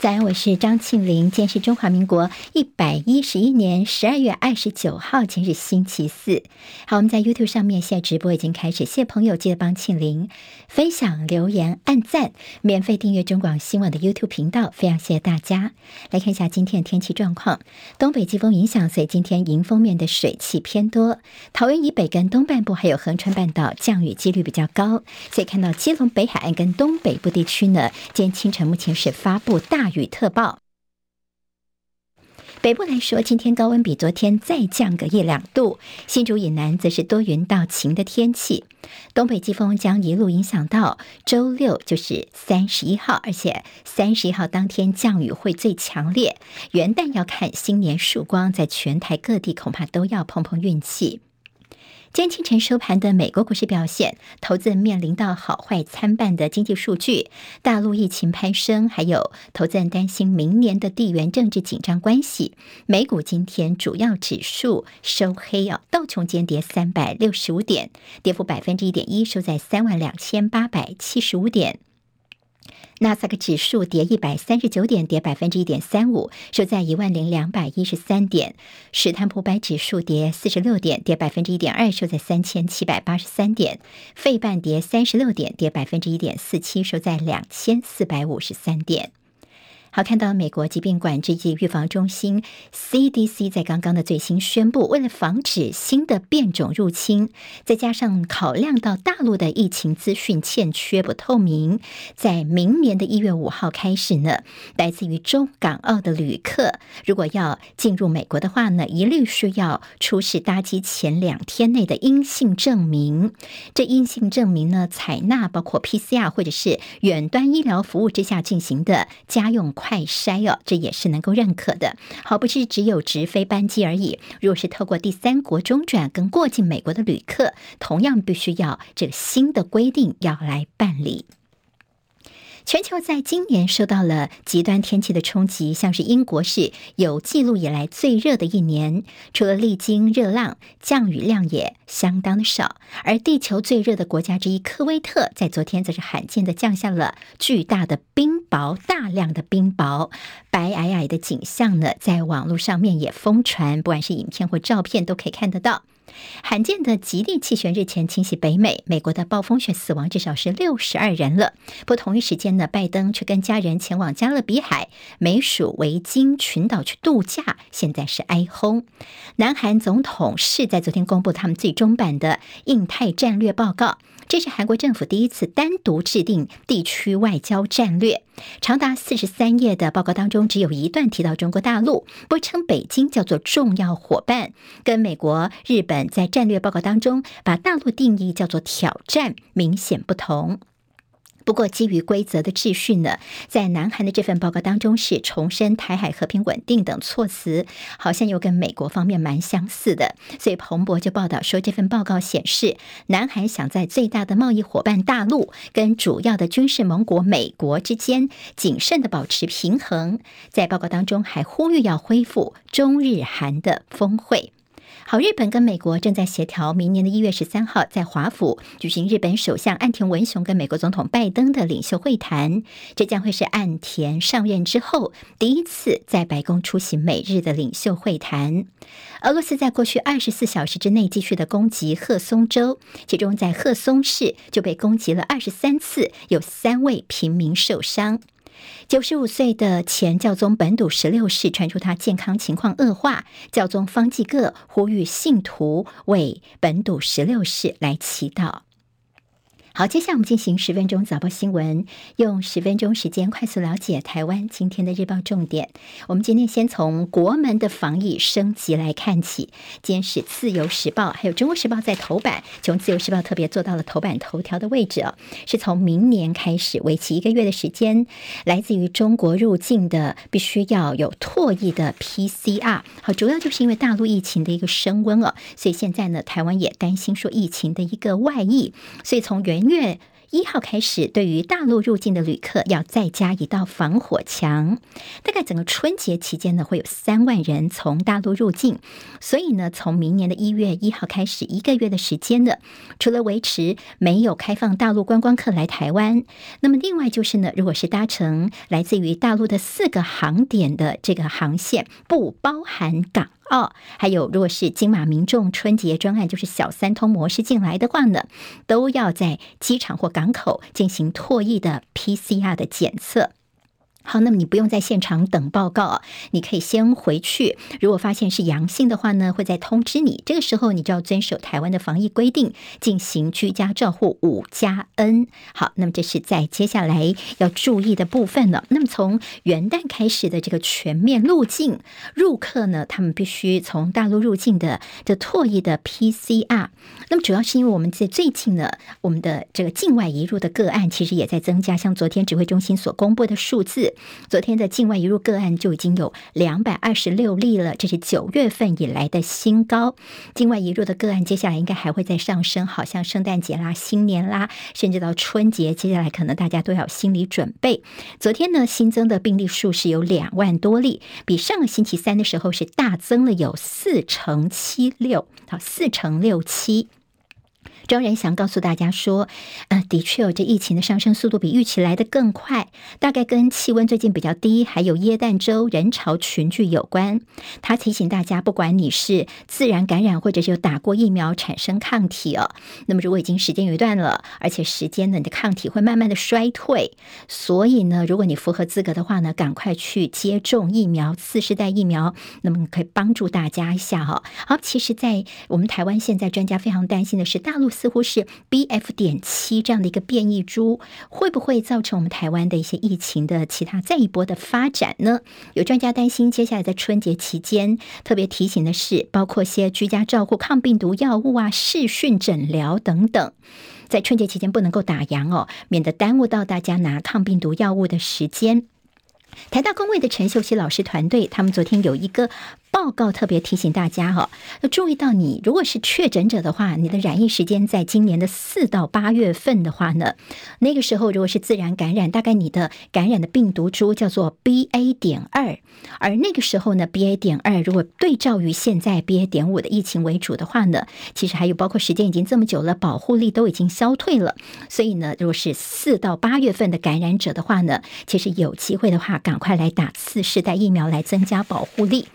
早安，我是张庆玲。今天是中华民国一百一十一年十二月二十九号，今日星期四。好，我们在 YouTube 上面现在直播已经开始，谢谢朋友记得帮庆玲分享、留言、按赞，免费订阅中广新闻的 YouTube 频道，非常谢谢大家。来看一下今天的天气状况，东北季风影响，所以今天迎风面的水汽偏多，桃园以北跟东半部还有恒春半岛降雨几率比较高，所以看到基隆北海岸跟东北部地区呢，今天清晨目前是发布大雨特报。北部来说，今天高温比昨天再降个一两度。新竹以南则是多云到晴的天气。东北季风将一路影响到周六，就是三十一号，而且三十一号当天降雨会最强烈。元旦要看新年曙光，在全台各地恐怕都要碰碰运气。今天清晨收盘的美国股市表现，投资人面临到好坏参半的经济数据，大陆疫情攀升，还有投资人担心明年的地缘政治紧张关系。美股今天主要指数收黑啊，道琼间跌三百六十五点，跌幅百分之一点一，收在三万两千八百七十五点。纳斯达克指数跌一百三十九点，跌百分之一点三五，收在一万零两百一十三点。史坦普百指数跌四十六点，跌百分之一点二，收在三千七百八十三点。费半跌三十六点，跌百分之一点四七，收在两千四百五十三点。好，看到美国疾病管制及预防中心 CDC 在刚刚的最新宣布，为了防止新的变种入侵，再加上考量到大陆的疫情资讯欠缺不透明，在明年的一月五号开始呢，来自于中港澳的旅客如果要进入美国的话呢，一律需要出示搭机前两天内的阴性证明。这阴性证明呢，采纳包括 PCR 或者是远端医疗服务之下进行的家用。快筛哦，这也是能够认可的。好，不是只有直飞班机而已。若是透过第三国中转跟过境美国的旅客，同样必须要这个新的规定要来办理。全球在今年受到了极端天气的冲击，像是英国是有记录以来最热的一年，除了历经热浪，降雨量也相当的少。而地球最热的国家之一科威特，在昨天则是罕见的降下了巨大的冰雹，大量的冰雹，白皑皑的景象呢，在网络上面也疯传，不管是影片或照片都可以看得到。罕见的极地气旋日前侵袭北美，美国的暴风雪死亡至少是六十二人了。不同一时间呢，拜登却跟家人前往加勒比海美属维京群岛去度假，现在是哀轰。南韩总统是在昨天公布他们最终版的印太战略报告。这是韩国政府第一次单独制定地区外交战略，长达四十三页的报告当中，只有一段提到中国大陆，不称北京叫做重要伙伴，跟美国、日本在战略报告当中把大陆定义叫做挑战，明显不同。不过，基于规则的秩序呢，在南韩的这份报告当中是重申台海和平稳定等措辞，好像又跟美国方面蛮相似的。所以彭博就报道说，这份报告显示，南韩想在最大的贸易伙伴大陆跟主要的军事盟国美国之间谨慎的保持平衡。在报告当中还呼吁要恢复中日韩的峰会。好，日本跟美国正在协调，明年的一月十三号在华府举行日本首相岸田文雄跟美国总统拜登的领袖会谈。这将会是岸田上任之后第一次在白宫出席美日的领袖会谈。俄罗斯在过去二十四小时之内继续的攻击赫松州，其中在赫松市就被攻击了二十三次，有三位平民受伤。九十五岁的前教宗本笃十六世传出他健康情况恶化，教宗方济各呼吁信徒为本笃十六世来祈祷。好，接下来我们进行十分钟早报新闻，用十分钟时间快速了解台湾今天的日报重点。我们今天先从国门的防疫升级来看起。今天是《自由时报》还有《中国时报》在头版，从《自由时报》特别做到了头版头条的位置哦。是从明年开始，为期一个月的时间，来自于中国入境的必须要有唾液的 PCR。好，主要就是因为大陆疫情的一个升温哦，所以现在呢，台湾也担心说疫情的一个外溢，所以从原月一号开始，对于大陆入境的旅客要再加一道防火墙。大概整个春节期间呢，会有三万人从大陆入境，所以呢，从明年的一月一号开始，一个月的时间呢，除了维持没有开放大陆观光客来台湾，那么另外就是呢，如果是搭乘来自于大陆的四个航点的这个航线，不包含港。哦，还有，如果是金马民众春节专案，就是小三通模式进来的话呢，都要在机场或港口进行唾液的 PCR 的检测。好，那么你不用在现场等报告，你可以先回去。如果发现是阳性的话呢，会再通知你。这个时候你就要遵守台湾的防疫规定，进行居家照护五加 N。好，那么这是在接下来要注意的部分了。那么从元旦开始的这个全面入境入客呢，他们必须从大陆入境的这唾液的 PCR。那么主要是因为我们在最近呢，我们的这个境外移入的个案其实也在增加，像昨天指挥中心所公布的数字。昨天的境外移入个案就已经有两百二十六例了，这是九月份以来的新高。境外移入的个案接下来应该还会再上升，好像圣诞节啦、新年啦，甚至到春节，接下来可能大家都要心理准备。昨天呢，新增的病例数是有两万多例，比上个星期三的时候是大增了有四成七六，好，四成六七。庄仁祥告诉大家说，呃，的确有这疫情的上升速度比预期来得更快，大概跟气温最近比较低，还有耶诞周人潮群聚有关。他提醒大家，不管你是自然感染，或者是有打过疫苗产生抗体哦，那么如果已经时间有一段了，而且时间呢，你的抗体会慢慢的衰退，所以呢，如果你符合资格的话呢，赶快去接种疫苗，次世代疫苗，那么可以帮助大家一下哈。好，其实，在我们台湾现在，专家非常担心的是大陆。似乎是 BF. 点七这样的一个变异株，会不会造成我们台湾的一些疫情的其他再一波的发展呢？有专家担心，接下来在春节期间，特别提醒的是，包括一些居家照护、抗病毒药物啊、视讯诊疗等等，在春节期间不能够打烊哦，免得耽误到大家拿抗病毒药物的时间。台大公卫的陈秀熙老师团队，他们昨天有一个。报告特别提醒大家哈，要注意到你如果是确诊者的话，你的染疫时间在今年的四到八月份的话呢，那个时候如果是自然感染，大概你的感染的病毒株叫做 BA. 点二，而那个时候呢，BA. 点二如果对照于现在 BA. 点五的疫情为主的话呢，其实还有包括时间已经这么久了，保护力都已经消退了，所以呢，如果是四到八月份的感染者的话呢，其实有机会的话，赶快来打次世代疫苗来增加保护力。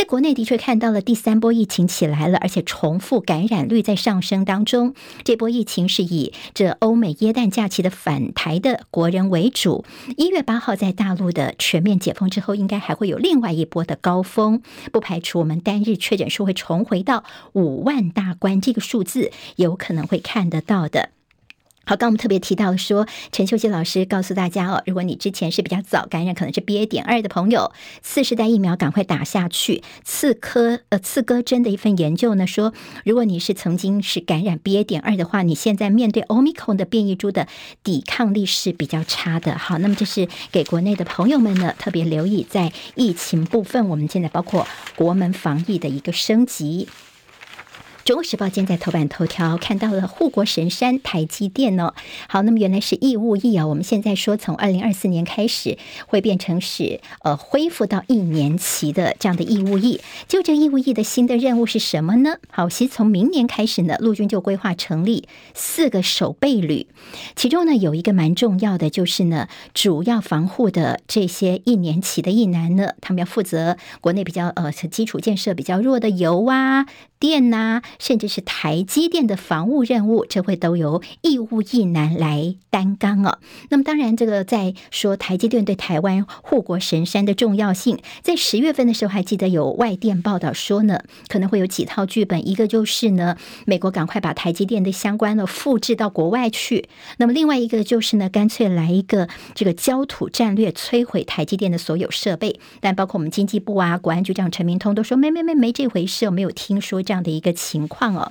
在国内的确看到了第三波疫情起来了，而且重复感染率在上升当中。这波疫情是以这欧美耶诞假期的返台的国人为主。一月八号在大陆的全面解封之后，应该还会有另外一波的高峰，不排除我们单日确诊数会重回到五万大关这个数字，有可能会看得到的。好，刚我们特别提到说，陈秀熙老师告诉大家哦，如果你之前是比较早感染，可能是 BA. 点二的朋友，次世代疫苗赶快打下去。刺科呃刺胳针的一份研究呢说，如果你是曾经是感染 BA. 点二的话，你现在面对 Omicron 的变异株的抵抗力是比较差的。好，那么这是给国内的朋友们呢特别留意，在疫情部分，我们现在包括国门防疫的一个升级。中国时报今天在头版头条看到了护国神山台积电哦，好，那么原来是义务役啊，我们现在说从二零二四年开始会变成是呃恢复到一年期的这样的义务役，就这义务役的新的任务是什么呢？好，其实从明年开始呢，陆军就规划成立四个守备旅，其中呢有一个蛮重要的就是呢，主要防护的这些一年期的役男呢，他们要负责国内比较呃基础建设比较弱的油啊。电呐、甚至是台积电的防务任务，这会都由义务一男来担纲哦。那么，当然，这个在说台积电对台湾护国神山的重要性，在十月份的时候，还记得有外电报道说呢，可能会有几套剧本，一个就是呢，美国赶快把台积电的相关的复制到国外去；那么另外一个就是呢，干脆来一个这个焦土战略，摧毁台积电的所有设备。但包括我们经济部啊，国安局长陈明通都说没没没没这回事，我没有听说。这样的一个情况哦，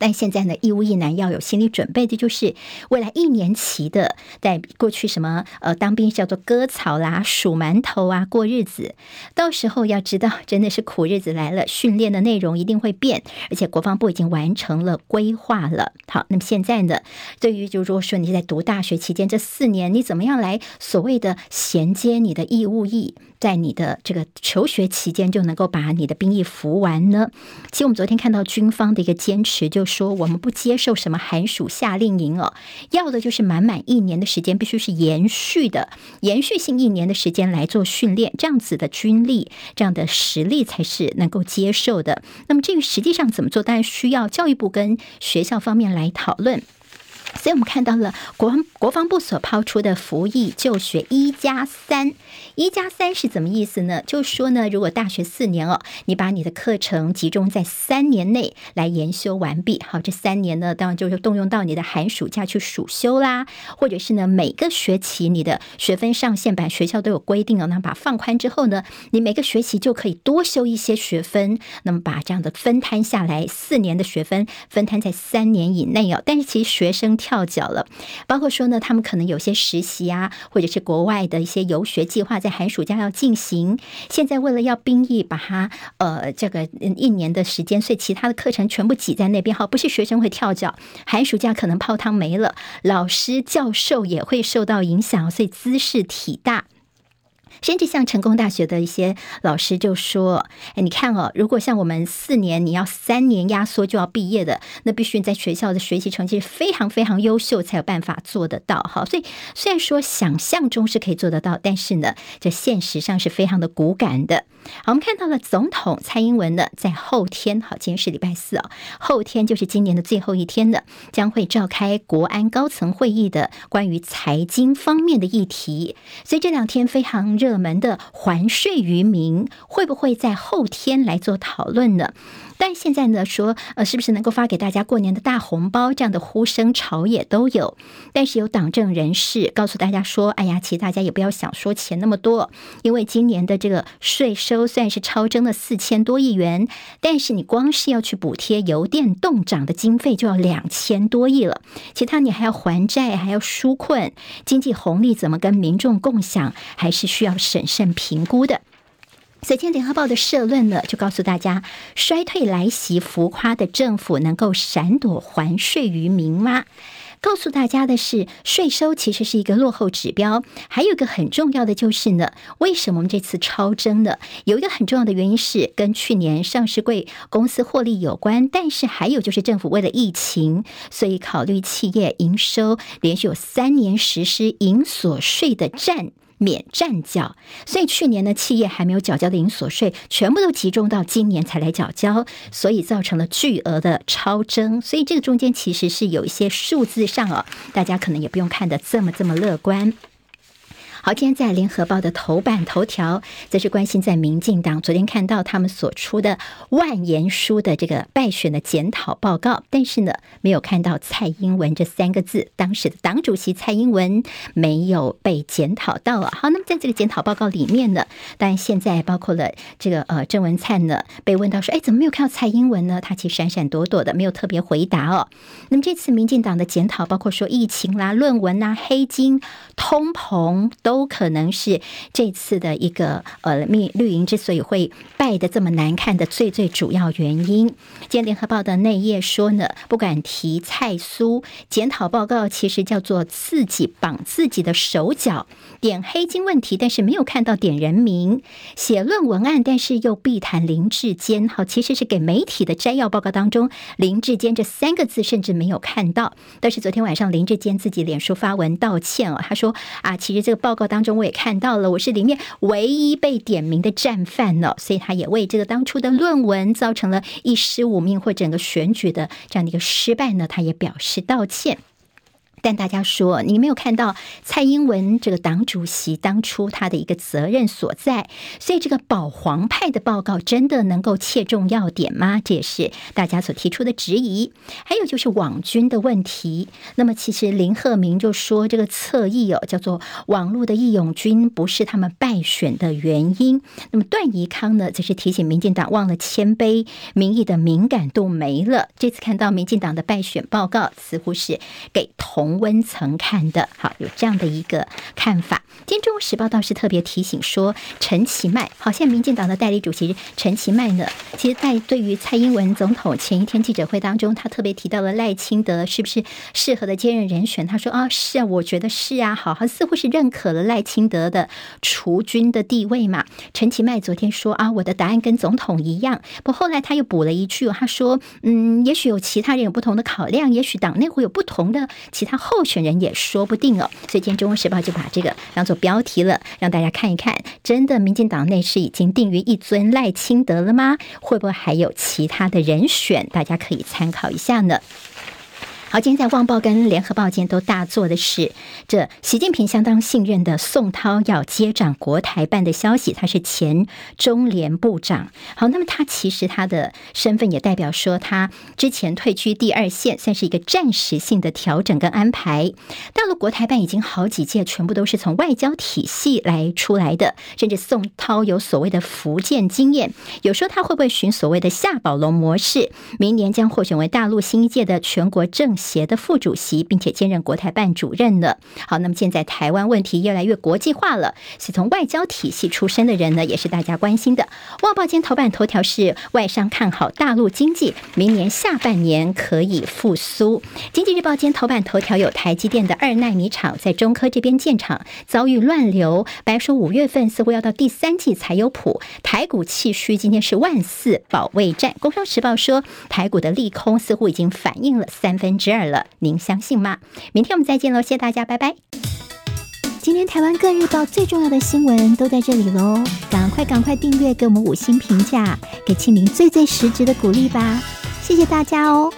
但现在呢，义务役男要有心理准备的，就是未来一年期的，在过去什么呃当兵叫做割草啦、数馒头啊、过日子，到时候要知道，真的是苦日子来了。训练的内容一定会变，而且国防部已经完成了规划了。好，那么现在呢，对于就是说你在读大学期间这四年，你怎么样来所谓的衔接你的义务役？在你的这个求学期间就能够把你的兵役服完呢？其实我们昨天看到军方的一个坚持，就说我们不接受什么寒暑夏令营哦，要的就是满满一年的时间，必须是延续的、延续性一年的时间来做训练，这样子的军力、这样的实力才是能够接受的。那么至于实际上怎么做，当然需要教育部跟学校方面来讨论。所以我们看到了国国防部所抛出的服役就学一加三，一加三是怎么意思呢？就是说呢，如果大学四年哦，你把你的课程集中在三年内来研修完毕，好，这三年呢，当然就是动用到你的寒暑假去暑修啦，或者是呢，每个学期你的学分上限版学校都有规定哦，那把放宽之后呢，你每个学期就可以多修一些学分，那么把这样的分摊下来，四年的学分分摊在三年以内哦。但是其实学生跳脚了，包括说呢，他们可能有些实习啊，或者是国外的一些游学计划，在寒暑假要进行。现在为了要兵役，把它呃这个一年的时间，所以其他的课程全部挤在那边。哈，不是学生会跳脚，寒暑假可能泡汤没了，老师教授也会受到影响，所以姿势体大。甚至像成功大学的一些老师就说：“哎，你看哦，如果像我们四年，你要三年压缩就要毕业的，那必须在学校的学习成绩非常非常优秀才有办法做得到。哈，所以虽然说想象中是可以做得到，但是呢，这现实上是非常的骨感的。好，我们看到了总统蔡英文呢，在后天，好，今天是礼拜四哦，后天就是今年的最后一天的，将会召开国安高层会议的关于财经方面的议题，所以这两天非常热。我们的还税于民会不会在后天来做讨论呢？但现在呢，说呃，是不是能够发给大家过年的大红包？这样的呼声朝野都有。但是有党政人士告诉大家说：“哎呀，其实大家也不要想说钱那么多，因为今年的这个税收虽然是超征了四千多亿元，但是你光是要去补贴油电动涨的经费就要两千多亿了。其他你还要还债，还要纾困，经济红利怎么跟民众共享，还是需要审慎评估的。”所以今天联合报的社论呢，就告诉大家，衰退来袭，浮夸的政府能够闪躲还税于民吗？告诉大家的是，税收其实是一个落后指标。还有一个很重要的就是呢，为什么我们这次超征呢？有一个很重要的原因是跟去年上市贵公司获利有关，但是还有就是政府为了疫情，所以考虑企业营收连续有三年实施营所税的战。免占缴，所以去年呢，企业还没有缴交的营所税，全部都集中到今年才来缴交，所以造成了巨额的超征。所以这个中间其实是有一些数字上哦，大家可能也不用看的这么这么乐观。好，今天在联合报的头版头条，则是关心在民进党昨天看到他们所出的万言书的这个败选的检讨报告，但是呢，没有看到蔡英文这三个字。当时的党主席蔡英文没有被检讨到啊。好，那么在这个检讨报告里面呢，当然现在包括了这个呃郑文灿呢，被问到说，哎，怎么没有看到蔡英文呢？他其实闪闪躲躲的，没有特别回答哦。那么这次民进党的检讨，包括说疫情啦、论文呐、黑金、通膨都。都可能是这次的一个呃，绿绿营之所以会败得这么难看的最最主要原因。今天联合报的内页说呢，不敢提蔡苏检讨报告，其实叫做自己绑自己的手脚，点黑金问题，但是没有看到点人名，写论文案，但是又避谈林志坚。好，其实是给媒体的摘要报告当中，林志坚这三个字甚至没有看到。但是昨天晚上林志坚自己脸书发文道歉哦，他说啊，其实这个报告。当中我也看到了，我是里面唯一被点名的战犯呢，所以他也为这个当初的论文造成了一尸五命或整个选举的这样的一个失败呢，他也表示道歉。但大家说，你没有看到蔡英文这个党主席当初他的一个责任所在，所以这个保皇派的报告真的能够切中要点吗？这也是大家所提出的质疑。还有就是网军的问题。那么其实林鹤明就说，这个侧翼哦，叫做网络的义勇军，不是他们败选的原因。那么段宜康呢，则是提醒民进党忘了谦卑，民意的敏感度没了。这次看到民进党的败选报告，似乎是给同。同温层看的，好，有这样的一个看法。今天《中国时报》倒是特别提醒说，陈其迈，好，像民进党的代理主席陈其迈呢，其实，在对于蔡英文总统前一天记者会当中，他特别提到了赖清德是不是适合的接任人选？他说啊，是啊，我觉得是啊，好，他似乎是认可了赖清德的储君的地位嘛。陈其迈昨天说啊，我的答案跟总统一样，不，后来他又补了一句，他说，嗯，也许有其他人有不同的考量，也许党内会有不同的其他。候选人也说不定哦，所以今天《中国时报》就把这个当做标题了，让大家看一看，真的民进党内是已经定于一尊赖清德了吗？会不会还有其他的人选？大家可以参考一下呢。好，今天在《旺报》跟《联合报》间都大做的是，这习近平相当信任的宋涛要接掌国台办的消息。他是前中联部长。好，那么他其实他的身份也代表说，他之前退居第二线，算是一个暂时性的调整跟安排。大陆国台办已经好几届全部都是从外交体系来出来的，甚至宋涛有所谓的福建经验。有说他会不会循所谓的夏宝龙模式，明年将获选为大陆新一届的全国政协的副主席，并且兼任国台办主任呢。好，那么现在台湾问题越来越国际化了，是从外交体系出身的人呢，也是大家关心的。旺报今天头版头条是外商看好大陆经济，明年下半年可以复苏。经济日报今天头版头条有台积电的二奈米厂在中科这边建厂遭遇乱流，白说五月份似乎要到第三季才有谱。台股气虚，今天是万四保卫战。工商时报说台股的利空似乎已经反映了三分之。二了，您相信吗？明天我们再见喽，谢谢大家，拜拜。今天台湾各日报最重要的新闻都在这里喽，赶快赶快订阅，给我们五星评价，给庆明最最实质的鼓励吧，谢谢大家哦。